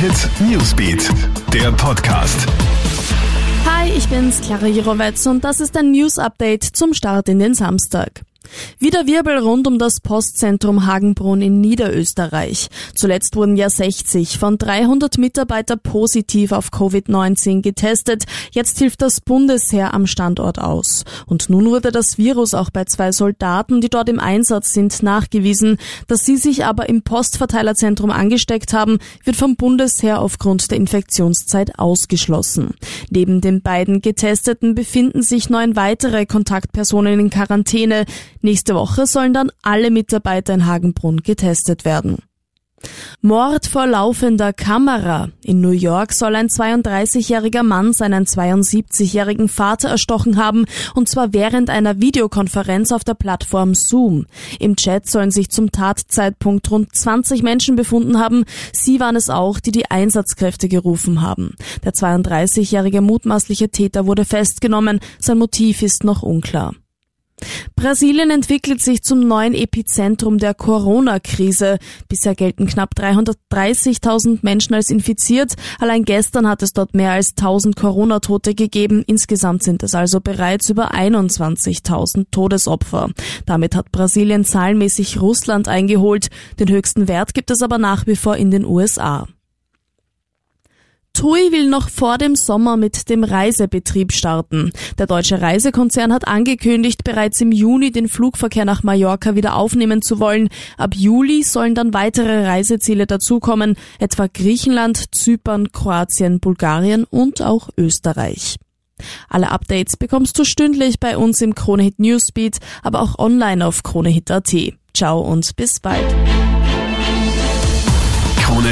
Hit Newsbeat, der Podcast. Hi, ich bin's, Clara Jirovetz und das ist ein News Update zum Start in den Samstag. Wieder Wirbel rund um das Postzentrum Hagenbrunn in Niederösterreich. Zuletzt wurden ja 60 von 300 Mitarbeiter positiv auf Covid-19 getestet. Jetzt hilft das Bundesheer am Standort aus. Und nun wurde das Virus auch bei zwei Soldaten, die dort im Einsatz sind, nachgewiesen. Dass sie sich aber im Postverteilerzentrum angesteckt haben, wird vom Bundesheer aufgrund der Infektionszeit ausgeschlossen. Neben den beiden Getesteten befinden sich neun weitere Kontaktpersonen in Quarantäne. Nächste Woche sollen dann alle Mitarbeiter in Hagenbrunn getestet werden. Mord vor laufender Kamera. In New York soll ein 32-jähriger Mann seinen 72-jährigen Vater erstochen haben, und zwar während einer Videokonferenz auf der Plattform Zoom. Im Chat sollen sich zum Tatzeitpunkt rund 20 Menschen befunden haben. Sie waren es auch, die die Einsatzkräfte gerufen haben. Der 32-jährige mutmaßliche Täter wurde festgenommen. Sein Motiv ist noch unklar. Brasilien entwickelt sich zum neuen Epizentrum der Corona-Krise. Bisher gelten knapp 330.000 Menschen als infiziert. Allein gestern hat es dort mehr als 1000 Corona-Tote gegeben. Insgesamt sind es also bereits über 21.000 Todesopfer. Damit hat Brasilien zahlenmäßig Russland eingeholt. Den höchsten Wert gibt es aber nach wie vor in den USA. TUI will noch vor dem Sommer mit dem Reisebetrieb starten. Der deutsche Reisekonzern hat angekündigt, bereits im Juni den Flugverkehr nach Mallorca wieder aufnehmen zu wollen. Ab Juli sollen dann weitere Reiseziele dazukommen, etwa Griechenland, Zypern, Kroatien, Bulgarien und auch Österreich. Alle Updates bekommst du stündlich bei uns im Kronehit Newsbeat, aber auch online auf kronehit.at. Ciao und bis bald.